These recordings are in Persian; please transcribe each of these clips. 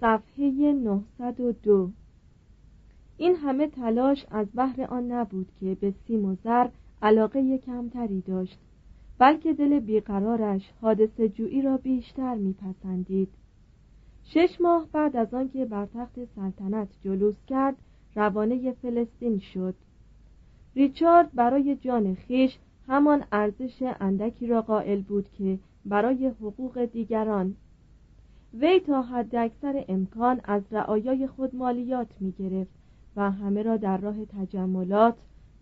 صفحه 902 این همه تلاش از بحر آن نبود که به سیم و زر علاقه کمتری داشت بلکه دل بیقرارش حادثه جویی را بیشتر میپسندید. شش ماه بعد از آنکه بر تخت سلطنت جلوس کرد روانه فلسطین شد. ریچارد برای جان خیش همان ارزش اندکی را قائل بود که برای حقوق دیگران وی تا حد اکثر امکان از رعایای خود مالیات می گرفت و همه را در راه تجملات،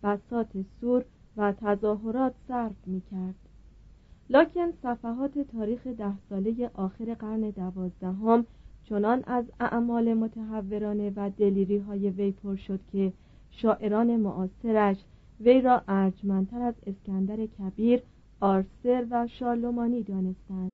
بسات سور و تظاهرات صرف می کرد. لکن صفحات تاریخ ده ساله آخر قرن دوازدهم چنان از اعمال متحورانه و دلیری های وی پر شد که شاعران معاصرش وی را ارجمندتر از اسکندر کبیر، آرسر و شارلومانی دانستند.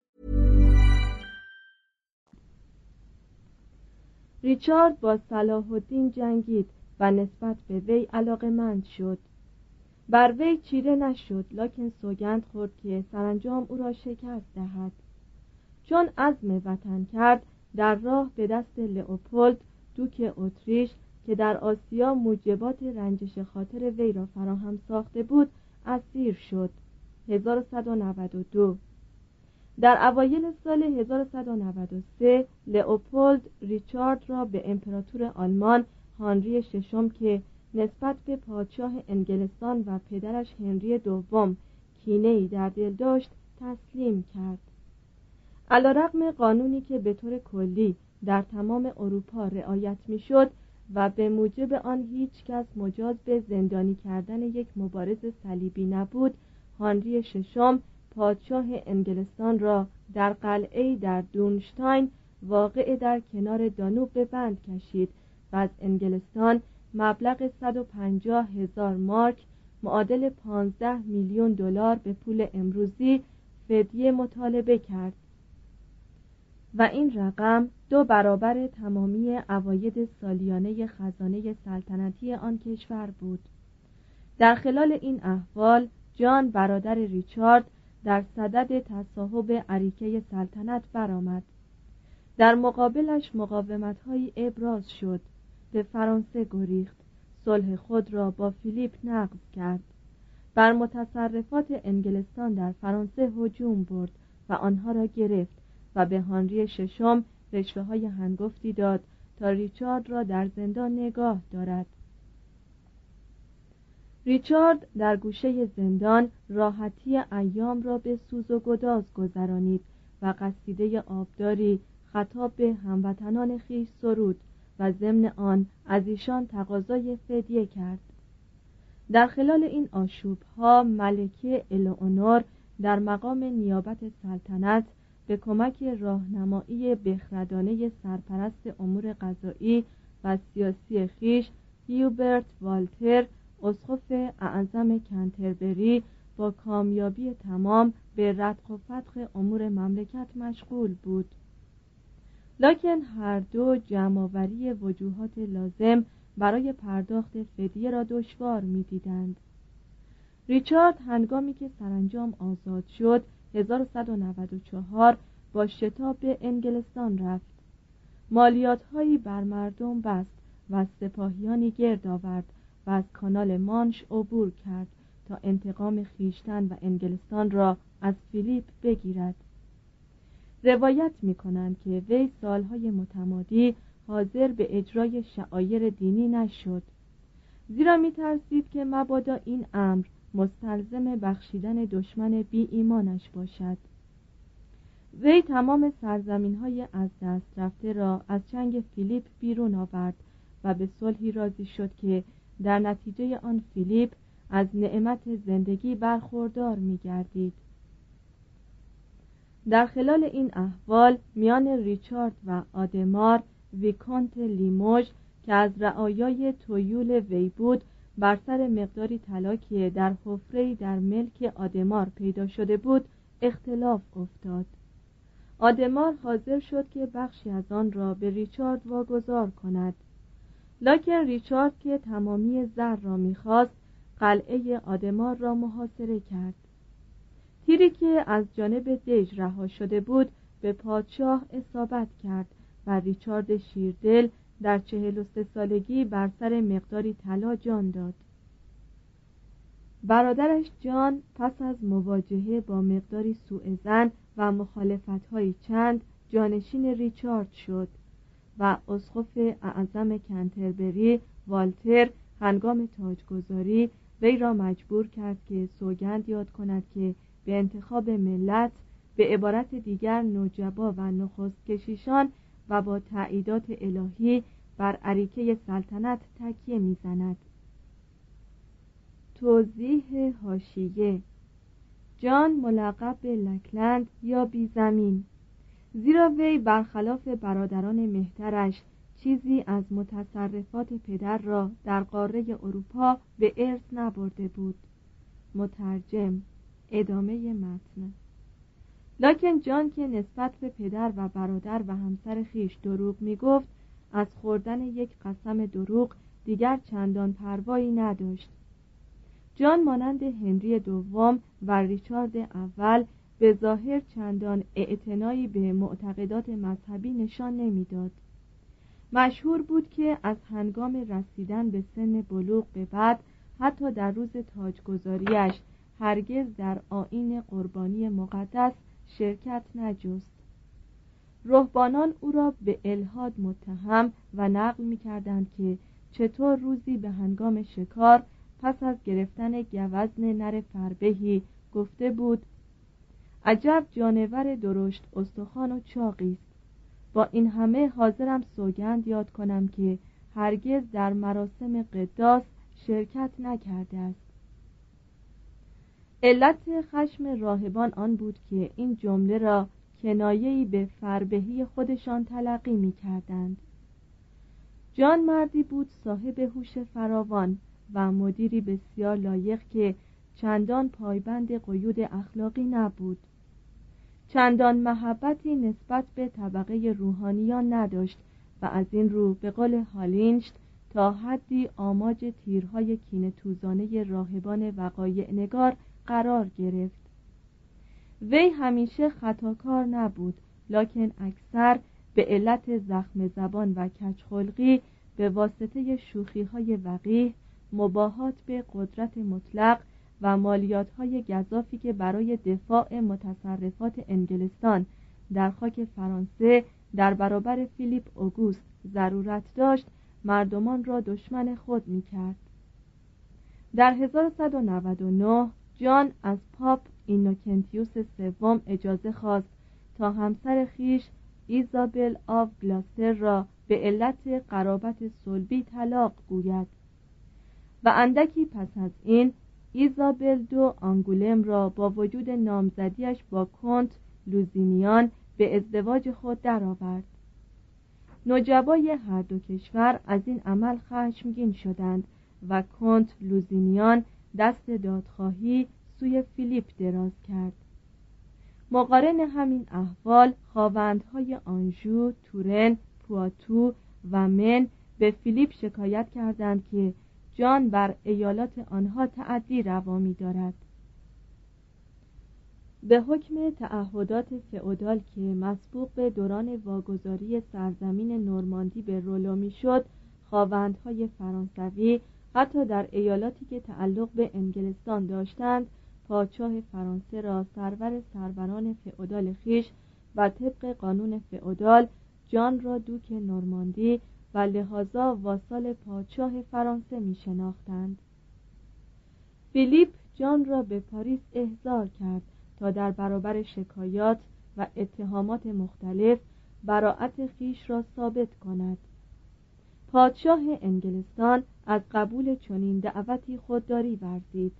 ریچارد با صلاح الدین جنگید و نسبت به وی علاقمند شد. بر وی چیره نشد لکن سوگند خورد که سرانجام او را شکست دهد. چون عزم وطن کرد در راه به دست لئوپولد دوک اتریش که در آسیا موجبات رنجش خاطر وی را فراهم ساخته بود اسیر شد. 1192 در اوایل سال 1193 لئوپولد ریچارد را به امپراتور آلمان هانری ششم که نسبت به پادشاه انگلستان و پدرش هنری دوم کینهای در دل داشت تسلیم کرد. علیرغم قانونی که به طور کلی در تمام اروپا رعایت می‌شد و به موجب آن هیچ کس مجاز به زندانی کردن یک مبارز صلیبی نبود هانری ششم پادشاه انگلستان را در قلعه در دونشتاین واقع در کنار دانوب به بند کشید و از انگلستان مبلغ 150 هزار مارک معادل 15 میلیون دلار به پول امروزی فدیه مطالبه کرد. و این رقم دو برابر تمامی عواید سالیانه خزانه سلطنتی آن کشور بود. در خلال این احوال جان برادر ریچارد در صدد تصاحب عریکه سلطنت برآمد. در مقابلش مقاومت ابراز شد. به فرانسه گریخت. صلح خود را با فیلیپ نقض کرد. بر متصرفات انگلستان در فرانسه هجوم برد و آنها را گرفت و به هانری ششم رشوه های هنگفتی داد تا ریچارد را در زندان نگاه دارد. ریچارد در گوشه زندان راحتی ایام را به سوز و گداز گذرانید و قصیده آبداری خطاب به هموطنان خیش سرود و ضمن آن از ایشان تقاضای فدیه کرد. در خلال این آشوب ها ملکه الئونور در مقام نیابت سلطنت به کمک راهنمایی بخردانه سرپرست امور قضایی و سیاسی خیش هیوبرت والتر اسقف اعظم کنتربری با کامیابی تمام به ردق و فتق امور مملکت مشغول بود. لکن هر دو جمعآوری وجوهات لازم برای پرداخت فدیه را دشوار می‌دیدند. ریچارد هنگامی که سرانجام آزاد شد 1194 با شتاب به انگلستان رفت. مالیات هایی بر مردم بست و سپاهیانی گرد آورد و از کانال مانش عبور کرد تا انتقام خیشتن و انگلستان را از فیلیپ بگیرد. روایت می کنند که وی سالهای متمادی حاضر به اجرای شعایر دینی نشد. زیرا می ترسید که مبادا این امر مستلزم بخشیدن دشمن بی ایمانش باشد. وی تمام سرزمین های از دست رفته را از چنگ فیلیپ بیرون آورد و به صلحی راضی شد که در نتیجه آن فیلیپ از نعمت زندگی برخوردار می گردید. در خلال این احوال میان ریچارد و آدمار ویکنت لیموژ که از رعایای تیول وی بود بر سر مقداری طلا که در حفره در ملک آدمار پیدا شده بود اختلاف افتاد آدمار حاضر شد که بخشی از آن را به ریچارد واگذار کند لکن ریچارد که تمامی زر را می‌خواست قلعه آدمار را محاصره کرد. تیری که از جانب دژ رها شده بود به پادشاه اصابت کرد و ریچارد شیردل در چهل و سه سالگی بر سر مقداری طلا جان داد. برادرش جان پس از مواجهه با مقداری سوء زن و مخالفت چند جانشین ریچارد شد. و اسقف اعظم کنتربری والتر هنگام تاجگذاری وی را مجبور کرد که سوگند یاد کند که به انتخاب ملت به عبارت دیگر نوجبا و نخست کشیشان و با تعییدات الهی بر عریکه سلطنت تکیه می‌زند. توضیح هاشیه جان ملقب به لکلند یا بیزمین زیرا وی برخلاف برادران مهترش چیزی از متصرفات پدر را در قاره اروپا به ارث نبرده بود. مترجم ادامه متن. لکن جان که نسبت به پدر و برادر و همسر خیش دروغ می گفت از خوردن یک قسم دروغ دیگر چندان پروایی نداشت. جان مانند هنری دوم و ریچارد اول به ظاهر چندان اعتنایی به معتقدات مذهبی نشان نمی‌داد. مشهور بود که از هنگام رسیدن به سن بلوغ به بعد حتی در روز تاجگذاریش هرگز در آین قربانی مقدس شرکت نجست رهبانان او را به الهاد متهم و نقل می کردند که چطور روزی به هنگام شکار پس از گرفتن گوزن نر فربهی گفته بود عجب جانور درشت استخوان و چاقی است. با این همه حاضرم سوگند یاد کنم که هرگز در مراسم قداس شرکت نکرده است. علت خشم راهبان آن بود که این جمله را کنایه‌ای به فربهی خودشان تلقی می کردند. جان مردی بود صاحب هوش فراوان و مدیری بسیار لایق که چندان پایبند قیود اخلاقی نبود. چندان محبتی نسبت به طبقه روحانیان نداشت و از این رو به قول هالینشت تا حدی آماج تیرهای کینه توزانه راهبان وقایع نگار قرار گرفت. وی همیشه خطاکار نبود لکن اکثر به علت زخم زبان و کچخلقی به واسطه شوخی های وقیه مباهات به قدرت مطلق و مالیات های گذافی که برای دفاع متصرفات انگلستان در خاک فرانسه در برابر فیلیپ اوگوست ضرورت داشت مردمان را دشمن خود می کرد. در 1199 جان از پاپ اینوکنتیوس سوم اجازه خواست تا همسر خویش ایزابل آف گلاستر را به علت قرابت صلبی طلاق گوید و اندکی پس از این ایزابل دو آنگولم را با وجود نامزدیش با کنت لوزینیان به ازدواج خود درآورد. نجبای هر دو کشور از این عمل خشمگین شدند و کنت لوزینیان دست دادخواهی سوی فیلیپ دراز کرد. مقارن همین احوال خواوندهای آنژو، تورن، پواتو و من به فیلیپ شکایت کردند که جان بر ایالات آنها تعدی روا دارد. به حکم تعهدات فئودال که مسبوق به دوران واگذاری سرزمین نورماندی به رولو می‌شد خواوندهای فرانسوی حتی در ایالاتی که تعلق به انگلستان داشتند پادشاه فرانسه را سرور سروران فئودال خیش و طبق قانون فئودال جان را دوک نورماندی و لحاظا واسال پادشاه فرانسه می شناختند فیلیپ جان را به پاریس احضار کرد تا در برابر شکایات و اتهامات مختلف براعت خیش را ثابت کند. پادشاه انگلستان از قبول چنین دعوتی خودداری ورزید.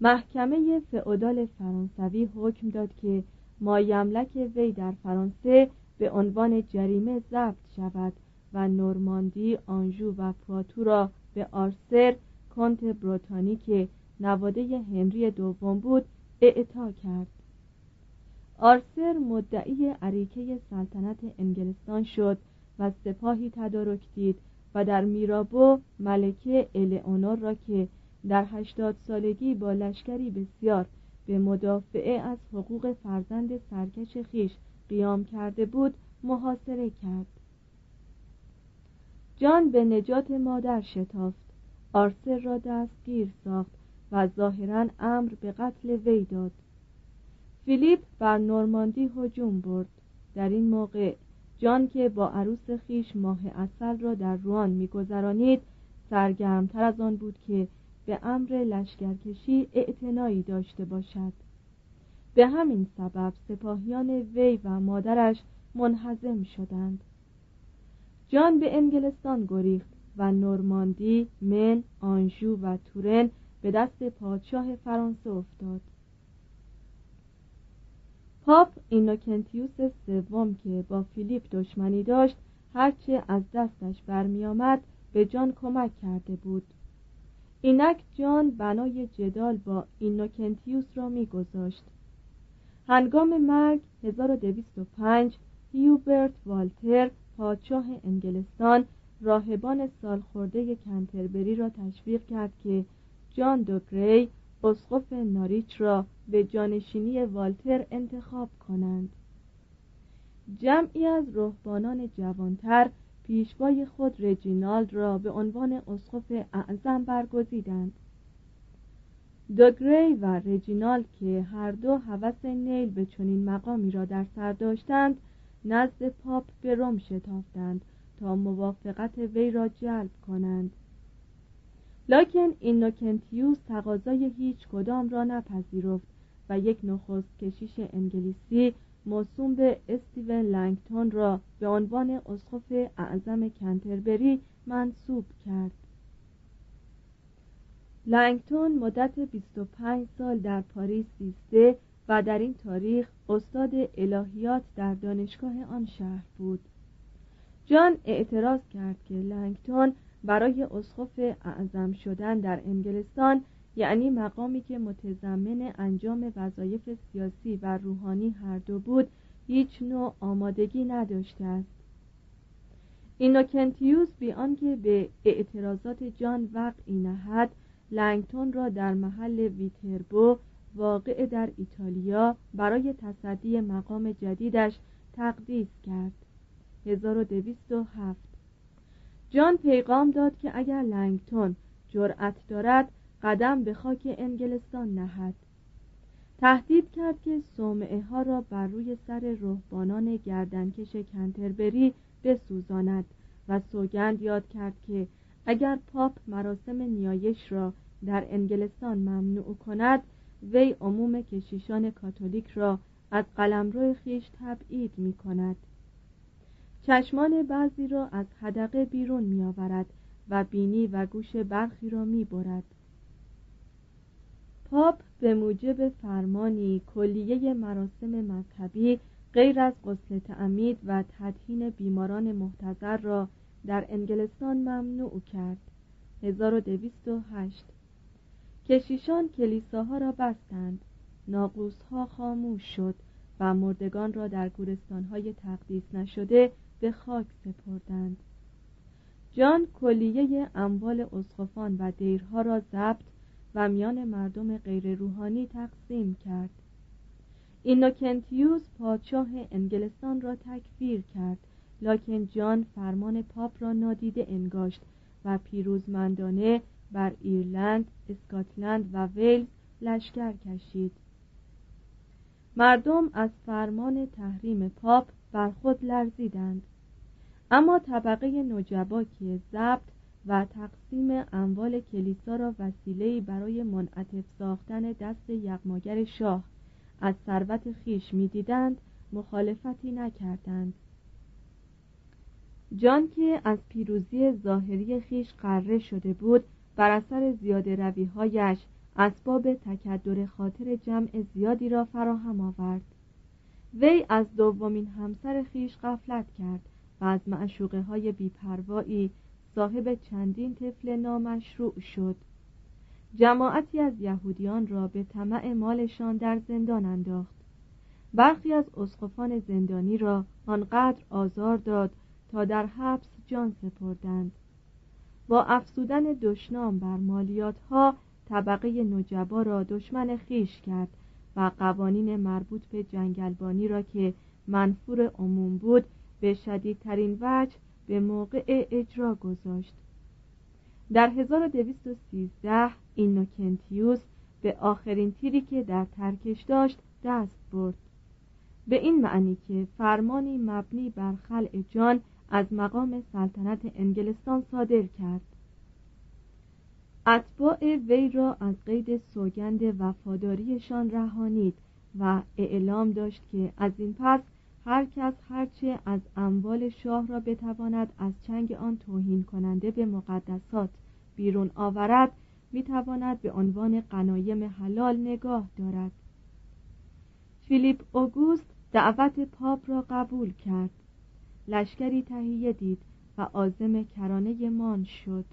محکمه فئودال فرانسوی حکم داد که مایملک وی در فرانسه به عنوان جریمه ضبط شود و نورماندی آنژو و پاتو را به آرسر کنت بروتانی که نواده هنری دوم بود اعطا کرد. آرسر مدعی عریکه سلطنت انگلستان شد و سپاهی تدارک دید و در میرابو ملکه الئونور را که در هشتاد سالگی با لشکری بسیار به مدافعه از حقوق فرزند سرکش خیش قیام کرده بود محاصره کرد. جان به نجات مادر شتافت. آرسر را دستگیر ساخت و ظاهرا امر به قتل وی داد. فیلیپ بر نورماندی هجوم برد. در این موقع جان که با عروس خیش ماه اصل را در روان میگذرانید سرگرمتر از آن بود که به امر لشکرکشی اعتنایی داشته باشد. به همین سبب سپاهیان وی و مادرش منحزم شدند. جان به انگلستان گریخت و نورماندی، من، آنژو و تورن به دست پادشاه فرانسه افتاد. پاپ اینوکنتیوس سوم که با فیلیپ دشمنی داشت هرچه از دستش برمیآمد به جان کمک کرده بود. اینک جان بنای جدال با اینوکنتیوس را میگذاشت. هنگام مرگ 1205 هیوبرت والتر پادشاه انگلستان راهبان سالخورده کنتربری را تشویق کرد که جان دوگری اسقف ناریچ را به جانشینی والتر انتخاب کنند. جمعی از رهبانان جوانتر پیشوای خود رجینالد را به عنوان اسقف اعظم برگزیدند. دوگری و رجینالد که هر دو هوس نیل به چنین مقامی را در سر داشتند نزد پاپ به روم شتافتند تا موافقت وی را جلب کنند. لکن اینوکنتیوس تقاضای هیچ کدام را نپذیرفت و یک نخست کشیش انگلیسی موسوم به استیون لنگتون را به عنوان اسقف اعظم کنتربری منصوب کرد. لنگتون مدت 25 سال در پاریس زیسته و در این تاریخ استاد الهیات در دانشگاه آن شهر بود. جان اعتراض کرد که لنگتون برای اسقف اعظم شدن در انگلستان یعنی مقامی که متضمن انجام وظایف سیاسی و روحانی هر دو بود هیچ نوع آمادگی نداشته است. اینوکنتیوس بی آنکه به اعتراضات جان وقعی نهد لنگتون را در محل ویتربو واقع در ایتالیا برای تصدی مقام جدیدش تقدیس کرد. 1207 جان پیغام داد که اگر لنگتون جرأت دارد قدم به خاک انگلستان نهد. تهدید کرد که صومعه ها را بر روی سر رهبانان گردنکش کنتربری بسوزاند و سوگند یاد کرد که اگر پاپ مراسم نیایش را در انگلستان ممنوع کند وی عموم کشیشان کاتولیک را از قلمرو خیش تبعید می کند چشمان بعضی را از حدقه بیرون می آورد و بینی و گوش برخی را می برد. پاپ به موجب فرمانی کلیه مراسم مذهبی غیر از غسل تعمید و تدهین بیماران محتضر را در انگلستان ممنوع کرد 1208 کشیشان کلیساها را بستند. ناقوسها خاموش شد و مردگان را در گورستانهای تقدیس نشده به خاک سپردند. جان کلیه اموال اسقفان و دیرها را ضبط و میان مردم غیر روحانی تقسیم کرد. اینوکنتیوس پادشاه انگلستان را تکفیر کرد لکن جان فرمان پاپ را نادیده انگاشت و پیروزمندانه بر ایرلند، اسکاتلند و ویلز لشکر کشید. مردم از فرمان تحریم پاپ بر خود لرزیدند. اما طبقه نجبا که ضبط و تقسیم اموال کلیسا را وسیله‌ای برای منعطف ساختن دست یغماگر شاه از ثروت خیش می‌دیدند مخالفتی نکردند. جان که از پیروزی ظاهری خیش قره شده بود بر اثر زیاده رویهایش اسباب تکدر خاطر جمع زیادی را فراهم آورد. وی از دومین همسر خیش غفلت کرد و از معشوقه های بیپروایی صاحب چندین طفل نامشروع شد. جماعتی از یهودیان را به طمع مالشان در زندان انداخت. برخی از اسقفان زندانی را آنقدر آزار داد تا در حبس جان سپردند. با افسودن دشنام بر مالیات ها طبقه نجبا را دشمن خیش کرد و قوانین مربوط به جنگلبانی را که منفور عموم بود به شدیدترین وجه به موقع اجرا گذاشت. در 1213 اینوکنتیوس به آخرین تیری که در ترکش داشت دست برد. به این معنی که فرمانی مبنی بر خلع جان از مقام سلطنت انگلستان صادر کرد. اتباع وی را از قید سوگند وفاداریشان رهانید و اعلام داشت که از این پس هر کس هرچه از اموال شاه را بتواند از چنگ آن توهین کننده به مقدسات بیرون آورد می‌تواند به عنوان قنایم حلال نگاه دارد. فیلیپ اوگوست دعوت پاپ را قبول کرد. لشکری تهیه دید و عازم کرانه مان شد.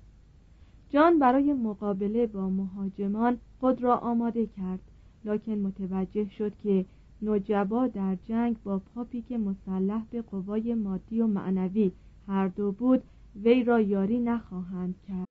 جان برای مقابله با مهاجمان خود را آماده کرد لکن متوجه شد که نجبا در جنگ با پاپی که مسلح به قوای مادی و معنوی هر دو بود وی را یاری نخواهند کرد.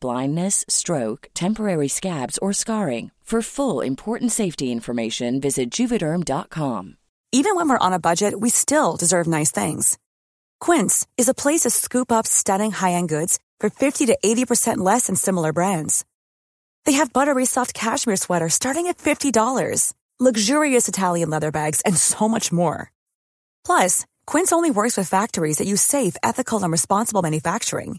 blindness, stroke, temporary scabs, or scarring. For full important safety information, visit juvederm.com. Even when we're on a budget, we still deserve nice things. Quince is a place to scoop up stunning high end goods for 50 to 80% less than similar brands. They have buttery soft cashmere sweaters starting at $50, luxurious Italian leather bags, and so much more. Plus, Quince only works with factories that use safe, ethical, and responsible manufacturing.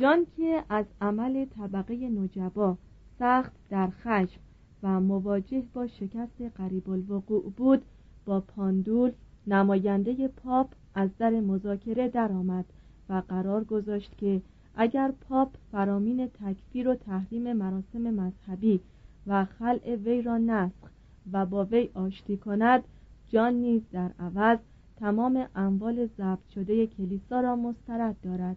جان که از عمل طبقه نجبا سخت در خشم و مواجه با شکست قریب الوقوع بود با پاندول نماینده پاپ از در مذاکره درآمد و قرار گذاشت که اگر پاپ فرامین تکفیر و تحریم مراسم مذهبی و خلع وی را نسخ و با وی آشتی کند جان نیز در عوض تمام اموال ضبط شده کلیسا را مسترد دارد.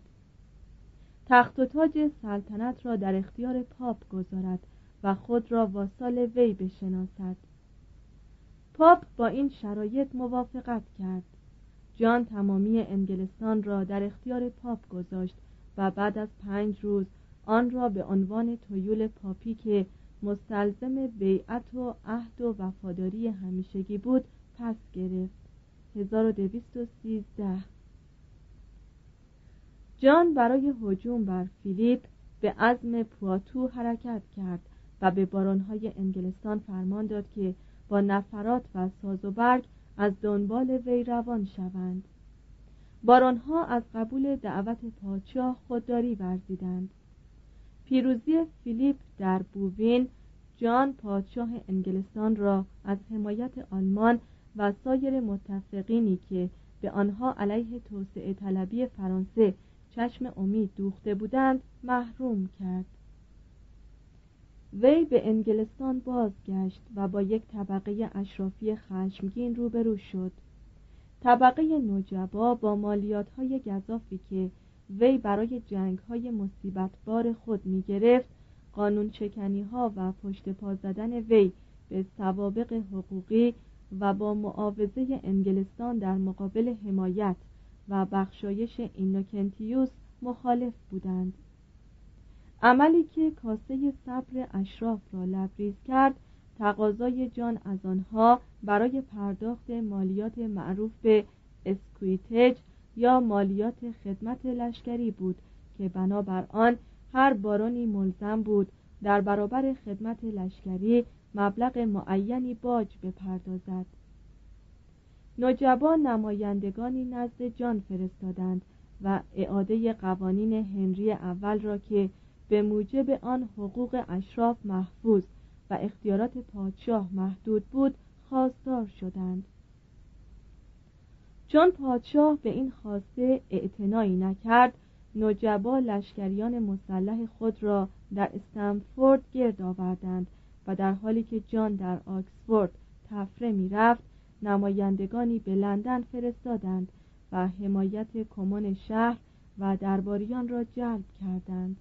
تخت و تاج سلطنت را در اختیار پاپ گذارد و خود را واسال وی بشناسد. پاپ با این شرایط موافقت کرد. جان تمامی انگلستان را در اختیار پاپ گذاشت و بعد از پنج روز آن را به عنوان تویول پاپی که مستلزم بیعت و عهد و وفاداری همیشگی بود پس گرفت. 1213 جان برای هجوم بر فیلیپ به عزم پواتو حرکت کرد و به بارانهای انگلستان فرمان داد که با نفرات و ساز و برگ از دنبال وی روان شوند. بارانها از قبول دعوت پادشاه خودداری ورزیدند. پیروزی فیلیپ در بووین جان پادشاه انگلستان را از حمایت آلمان و سایر متفقینی که به آنها علیه توسعه طلبی فرانسه چشم امید دوخته بودند محروم کرد. وی به انگلستان بازگشت و با یک طبقه اشرافی خشمگین روبرو شد. طبقه نجبا با مالیات های گذافی که وی برای جنگ های مصیبت بار خود می گرفت قانون شکنی ها و پشت پا زدن وی به سوابق حقوقی و با معاوضه انگلستان در مقابل حمایت و بخشایش اینوکنتیوس مخالف بودند. عملی که کاسه صبر اشراف را لبریز کرد تقاضای جان از آنها برای پرداخت مالیات معروف به اسکویتج یا مالیات خدمت لشکری بود که بنابر آن هر بارانی ملزم بود در برابر خدمت لشکری مبلغ معینی باج بپردازد. نجبا نمایندگانی نزد جان فرستادند و اعاده قوانین هنری اول را که به موجب آن حقوق اشراف محفوظ و اختیارات پادشاه محدود بود خواستار شدند. چون پادشاه به این خواسته اعتنایی نکرد نجبا لشکریان مسلح خود را در استنفورد گرد آوردند و در حالی که جان در آکسفورد تفره می‌رفت نمایندگانی به لندن فرستادند و حمایت کمان شهر و درباریان را جلب کردند.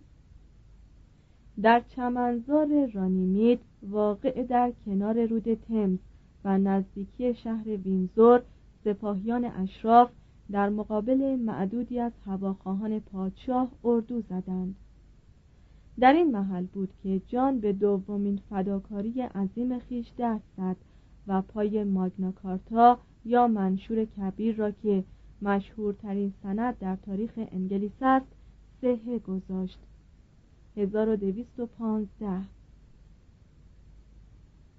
در چمنزار رانیمید واقع در کنار رود تمز و نزدیکی شهر وینزور سپاهیان اشراف در مقابل معدودی از هواخواهان پادشاه اردو زدند. در این محل بود که جان به دومین فداکاری عظیم خیش دست زد و پای ماگناکارتا یا منشور کبیر را که مشهورترین سند در تاریخ انگلیس است سهه گذاشت. 1215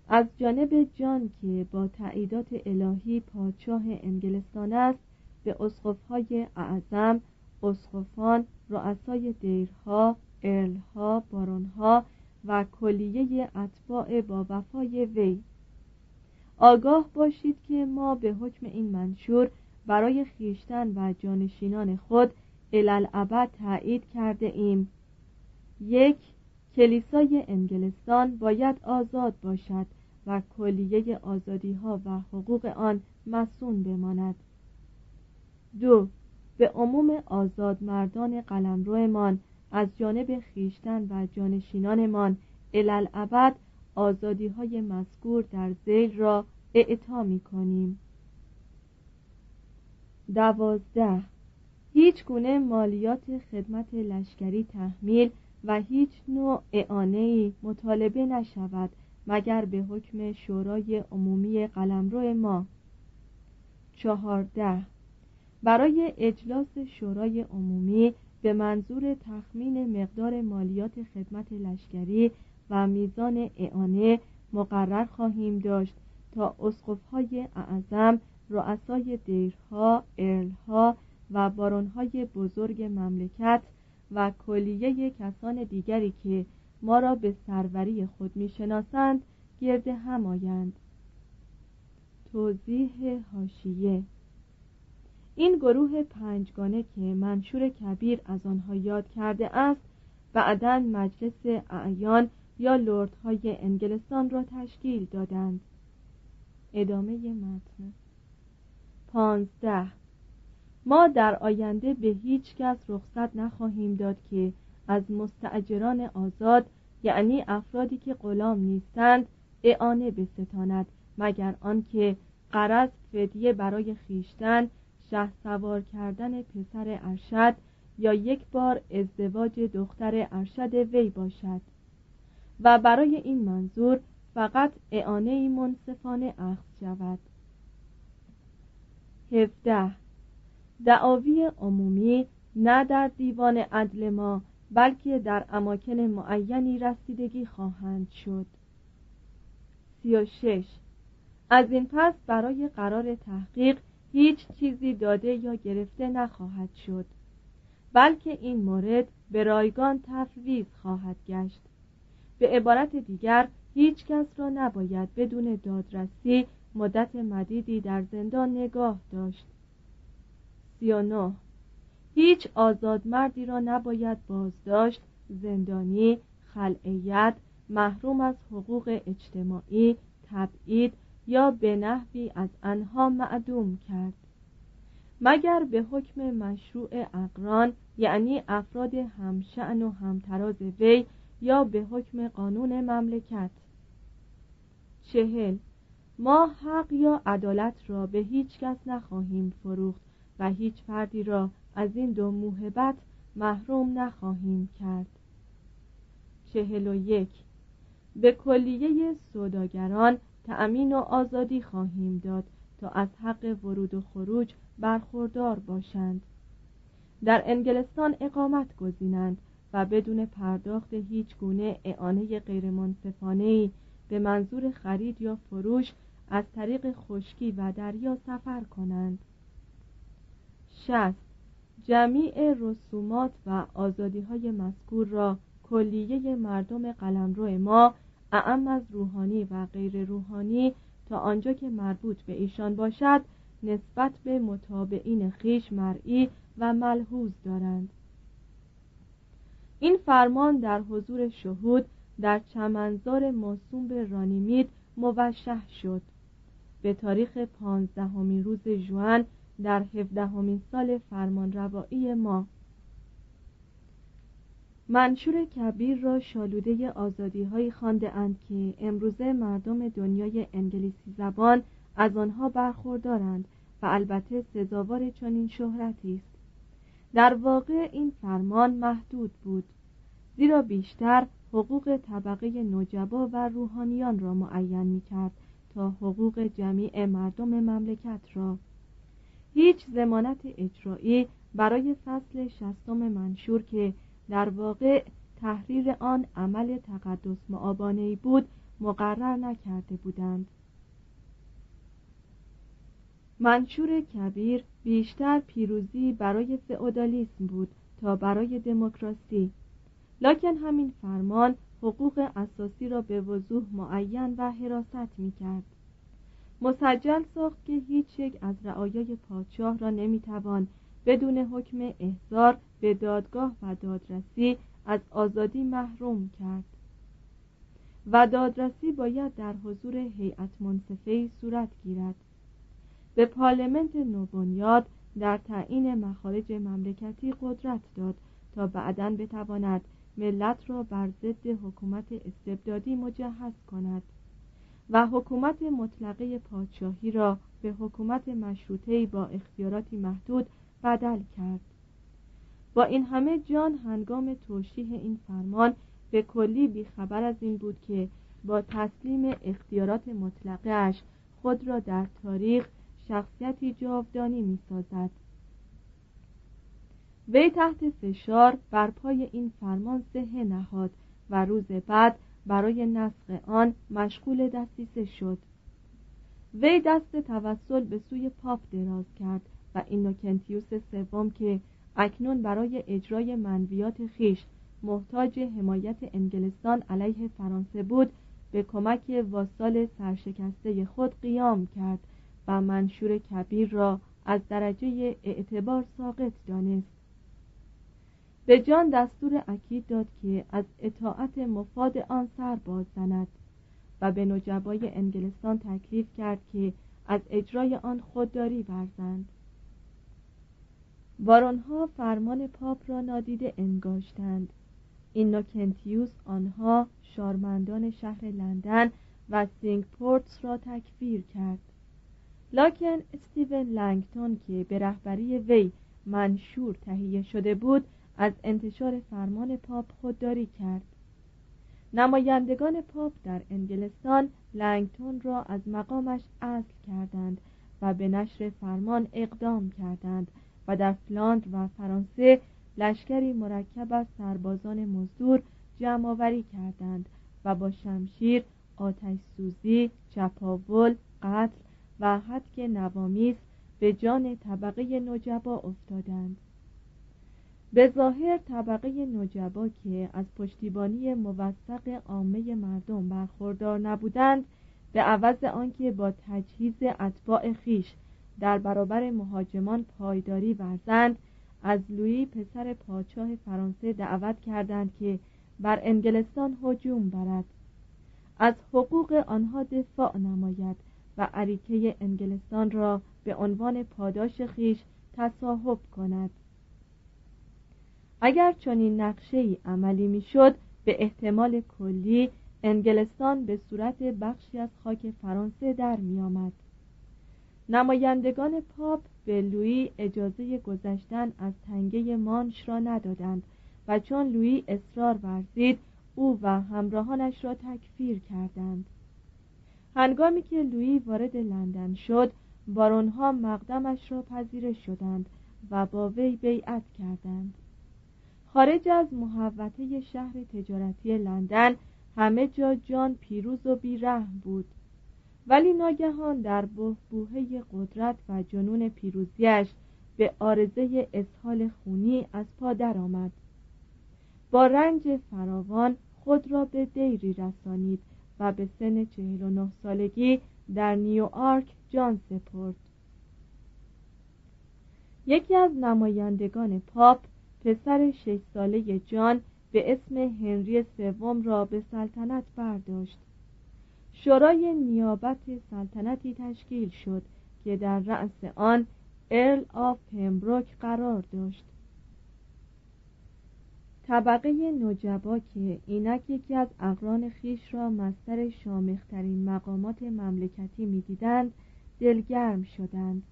از جانب جان که با تعییدات الهی پادشاه انگلستان است به اسقفهای اعظم اسقفان رؤسای دیرها ارلها بارونها و کلیه اتباع با وفای وی آگاه باشید که ما به حکم این منشور برای خیشتن و جانشینان خود الالعبد تایید کرده ایم. یک کلیسای انگلستان باید آزاد باشد و کلیه آزادی ها و حقوق آن مسون بماند. دو به عموم آزاد مردان قلمرومان از جانب خیشتن و جانشینانمان الالعبد آزادی های مذکور در زیل را اعطا می کنیم دوازده. هیچ گونه مالیات خدمت لشکری تحمیل و هیچ نوع اعانه مطالبه نشود مگر به حکم شورای عمومی قلمرو ما. چهارده. برای اجلاس شورای عمومی به منظور تخمین مقدار مالیات خدمت لشکری و میزان اعانه مقرر خواهیم داشت تا اسقفهای اعظم رؤسای دیرها ارلها و بارونهای بزرگ مملکت و کلیه کسان دیگری که ما را به سروری خود می‌شناسند گرد هم آیند. توضیح هاشیه این گروه پنجگانه که منشور کبیر از آنها یاد کرده است بعدا مجلس اعیان یا لردهای انگلستان را تشکیل دادند. ادامه متن. پانزده. ما در آینده به هیچ کس رخصت نخواهیم داد که از مستعجران آزاد یعنی افرادی که غلام نیستند اعانه بستاند مگر آنکه قرض فدیه برای خیشتن شه سوار کردن پسر ارشد یا یک بار ازدواج دختر ارشد وی باشد. و برای این منظور فقط اعانه منصفانه اخذ شود. 17 دعاوی عمومی نه در دیوان عدل ما بلکه در اماکن معینی رسیدگی خواهند شد. 36 از این پس برای قرار تحقیق هیچ چیزی داده یا گرفته نخواهد شد بلکه این مورد به رایگان تفویض خواهد گشت. به عبارت دیگر هیچ کس را نباید بدون دادرسی مدت مدیدی در زندان نگاه داشت. 39 هیچ آزاد مردی را نباید بازداشت زندانی خلعیت محروم از حقوق اجتماعی تبعید یا به نحوی از انها معدوم کرد. مگر به حکم مشروع اقران یعنی افراد همشعن و همتراز وی یا به حکم قانون مملکت. چهل. ما حق یا عدالت را به هیچ کس نخواهیم فروخت و هیچ فردی را از این دو موهبت محروم نخواهیم کرد. چهل و یک. به کلیه سوداگران تأمین و آزادی خواهیم داد تا از حق ورود و خروج برخوردار باشند. در انگلستان اقامت گزینند بدون پرداخت هیچ گونه اعانه غیرمنصفانه به منظور خرید یا فروش از طریق خشکی و دریا سفر کنند. شست جمیع رسومات و آزادی های مذکور را کلیه مردم قلمرو ما اعم از روحانی و غیر روحانی تا آنجا که مربوط به ایشان باشد نسبت به متابعین خیش مرئی و ملحوظ دارند. این فرمان در حضور شهود در چمنزار موسوم به رانیمید موشح شد. به تاریخ پانزدهمین روز جوان در هفدهمین سال فرمان روایی ما. منشور کبیر را شالوده آزادی هایی خانده اند که امروزه مردم دنیای انگلیسی زبان از آنها برخوردارند و البته سزاوار چنین شهرتی است. در واقع این فرمان محدود بود زیرا بیشتر حقوق طبقه نجبا و روحانیان را معین می کرد تا حقوق جمیع مردم مملکت را. هیچ زمانت اجرایی برای فصل شستم منشور که در واقع تحریر آن عمل تقدس معابانه بود مقرر نکرده بودند. منشور کبیر بیشتر پیروزی برای فئودالیسم بود تا برای دموکراسی. لکن همین فرمان حقوق اساسی را به وضوح معین و حراست می کرد مسجل ساخت که هیچ یک از رعایای پادشاه را نمی‌توان بدون حکم احضار به دادگاه و دادرسی از آزادی محروم کرد. و دادرسی باید در حضور هیئت منصفه صورت گیرد. به پارلمنت نوبنیاد در تعیین مخارج مملکتی قدرت داد تا بعدا بتواند ملت را بر ضد حکومت استبدادی مجهز کند و حکومت مطلقه پادشاهی را به حکومت مشروطه با اختیاراتی محدود بدل کرد. با این همه جان هنگام توشیح این فرمان به کلی بیخبر از این بود که با تسلیم اختیارات مطلقهاش خود را در تاریخ شخصیتی جاودانی می سازد وی تحت فشار بر پای این فرمان سهه نهاد و روز بعد برای نسخ آن مشغول دستیسه شد. وی دست توسل به سوی پاپ دراز کرد و اینوکنتیوس سوم که اکنون برای اجرای منویات خیش محتاج حمایت انگلستان علیه فرانسه بود به کمک واسال سرشکسته خود قیام کرد. و منشور کبیر را از درجه اعتبار ساقط دانست به جان دستور اکید داد که از اطاعت مفاد آن سر باز زند و به نجبای انگلستان تکلیف کرد که از اجرای آن خودداری ورزند. بارونها فرمان پاپ را نادیده انگاشتند. اینوکنتیوس آنها شارمندان شهر لندن و سینک پورتس را تکفیر کرد. لاکن استیون لنگتون که به رهبری وی منشور تهیه شده بود از انتشار فرمان پاپ خودداری کرد. نمایندگان پاپ در انگلستان لنگتون را از مقامش عزل کردند و به نشر فرمان اقدام کردند و در فلاند و فرانسه لشکری مرکب از سربازان مزدور جمع آوری کردند و با شمشیر آتش سوزی چپاول قتل و حدک نوامیس به جان طبقه نجبا افتادند. به ظاهر طبقه نجبا که از پشتیبانی موثق عامه مردم برخوردار نبودند به عوض آنکه با تجهیز اتباع خیش در برابر مهاجمان پایداری ورزند از لویی پسر پادشاه فرانسه دعوت کردند که بر انگلستان هجوم برد. از حقوق آنها دفاع نماید. و عریکه انگلستان را به عنوان پاداش خیش تصاحب کند اگر چنین نقشه ای عملی می‌شد به احتمال کلی انگلستان به صورت بخشی از خاک فرانسه در می آمد. نمایندگان پاپ به لویی اجازه گذشتن از تنگه مانش را ندادند و چون لویی اصرار ورزید او و همراهانش را تکفیر کردند هنگامی که لویی وارد لندن شد بارونها مقدمش را پذیرش شدند و با وی بیعت کردند. خارج از محوطه شهر تجارتی لندن همه جا جان پیروز و بیرحم بود. ولی ناگهان در بهبوهه قدرت و جنون پیروزیش به آرزه اسهال خونی از پا درآمد. با رنج فراوان خود را به دیری رسانید و به سن چهل و نه سالگی در نیوآرک جان سپرد. یکی از نمایندگان پاپ پسر شش ساله جان به اسم هنری سوم را به سلطنت برداشت. شورای نیابت سلطنتی تشکیل شد که در رأس آن ارل آف پمبروک قرار داشت. طبقه نجبا که اینک یکی از اقران خویش را مصدر شامخترین مقامات مملکتی می‌دیدند دلگرم شدند.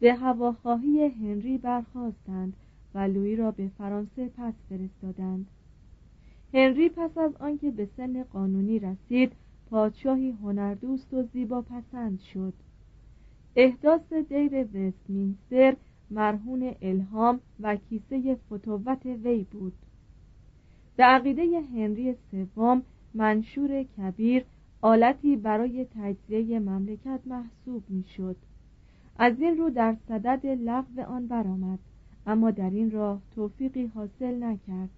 به هواخواهی هنری برخواستند و لویی را به فرانسه پس فرستادند. هنری پس از آنکه به سن قانونی رسید پادشاهی هنردوست و زیبا پسند شد. احداث دیر وستمینستر مرهون الهام و کیسه فتوت وی بود. به عقیده هنری سوم منشور کبیر آلتی برای تجزیه مملکت محسوب می‌شد. از این رو در صدد لغو آن برآمد اما در این راه توفیقی حاصل نکرد.